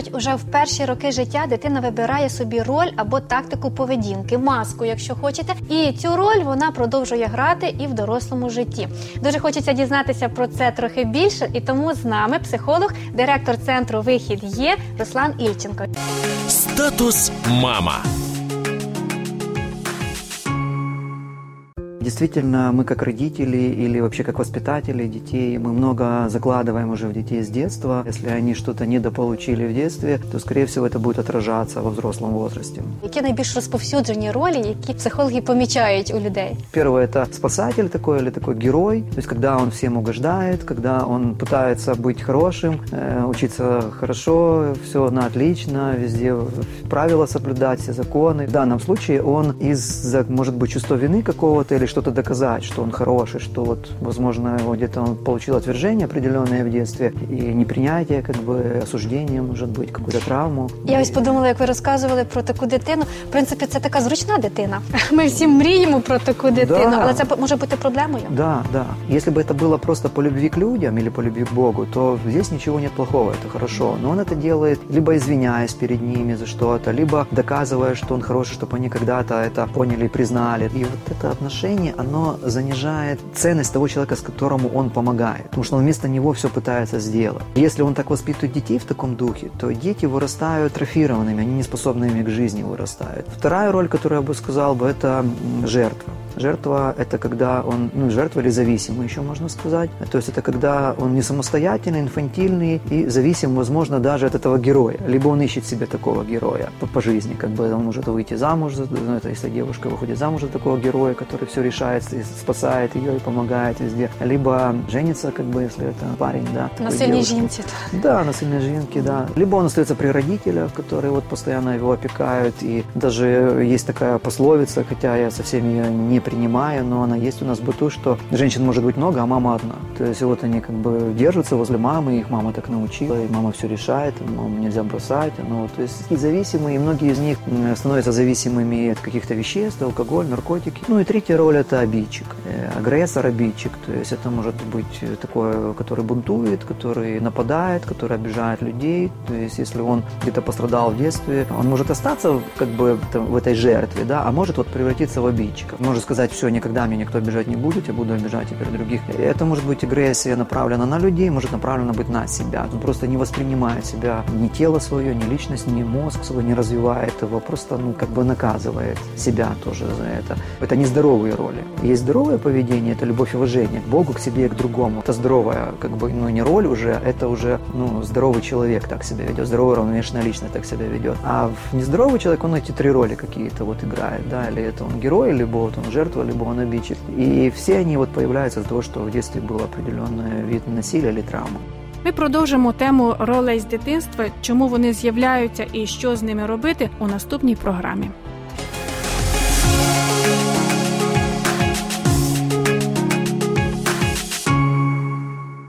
Кажуть, уже в перші роки життя дитина вибирає собі роль або тактику поведінки, маску, якщо хочете, і цю роль вона продовжує грати і в дорослому житті. Дуже хочеться дізнатися про це трохи більше, і тому з нами психолог, директор центру Вихід є Руслан Ільченко. Статус мама. Действительно, мы как родители или вообще как воспитатели детей, мы много закладываем уже в детей с детства. Если они что-то недополучили в детстве, то, скорее всего, это будет отражаться во взрослом возрасте. Які найбільш розповсюджені ролі, які психологи помічають у людей? Первое – это спасатель такой или такой герой, то есть когда он всем угождает, когда он пытается быть хорошим, э, учиться хорошо, все на отлично, везде правила соблюдать, все законы. В данном случае он из-за, может быть, чувства вины какого-то или что-то доказать, что он хороший, что вот, возможно, его где-то он получил отвержение определенное в детстве и непринятие, как бы осуждение, может быть, какую-то травму. Я ось подумала, як ви розказували про таку дитину. В принципі, це така зручна дитина. Ми всі мріємо про таку дитину, Да. але це може бути проблемою. Да, да. Если бы это было просто по любви к людям или по любви к Богу, то здесь ничего нет плохого, это хорошо. Но он это делает либо извиняясь перед ними за что-то, либо доказывая, что он хороший, чтобы они когда-то это поняли и признали. И вот это отношение, оно занижает ценность того человека, с которому он помогает. Потому что он вместо него все пытается сделать. Если он так воспитывает детей в таком духе, то дети вырастают атрофированными, они не способными к жизни вырастают. Вторая роль, которую я бы сказал это жертва. Жертва – это когда он, ну, жертва или зависимый еще можно сказать. То есть это когда он не самостоятельный, инфантильный и зависим, возможно, даже от этого героя. Либо он ищет себе такого героя по, по жизни, как бы он может выйти замуж, за- ну, это если девушка выходит замуж за такого героя, который все решает, и спасает ее и помогает везде. Либо женится, как бы, если это парень, да. такой На сильній девушке. жінці. Да, на сильной жинке, да. Либо он остается при родителях, которые вот постоянно его опекают. И даже есть такая пословица, хотя я совсем ее не принимаю, но она есть у нас в быту, что женщин может быть много, а мама одна. То есть вот они как бы держатся возле мамы, их мама так научила, и мама все решает, и маму нельзя бросать. Ну, то есть такие зависимые, и многие из них становятся зависимыми от каких-то веществ, алкоголь, наркотики. Ну и третья роль – это обидчик, э, агрессор, обидчик. То есть это может быть такой, который бунтует, который нападает, который обижает людей. То есть если он где-то пострадал в детстве, он может остаться как бы в этой жертве, да, а может вот превратиться в обидчика. Может сказать, все, никогда меня никто обижать не будет, я буду обижать теперь других. Это может быть агрессия направлена на людей, может направлена быть на себя. Он просто не воспринимает себя ни тело свое, ни личность, ни мозг свой не развивает его, просто ну как бы наказывает себя тоже за это. Это нездоровые роли. Есть здоровое поведение, это любовь и уважение к Богу, к себе и к другому. Это здоровая, как бы, ну не роль уже, это уже, ну, здоровый человек так себя ведет, здоровая равновешенная личность так себя ведет. А нездоровый человек, он эти три роли какие-то вот играет, да, или это он герой, либо вот он жертва, либо он обидчик. И все они вот появляются из-за того, что в детстве был определенный вид насилия или травмы. Ми продовжимо тему ролей з дитинства, чому вони з'являються і що з ними робити у наступній програмі.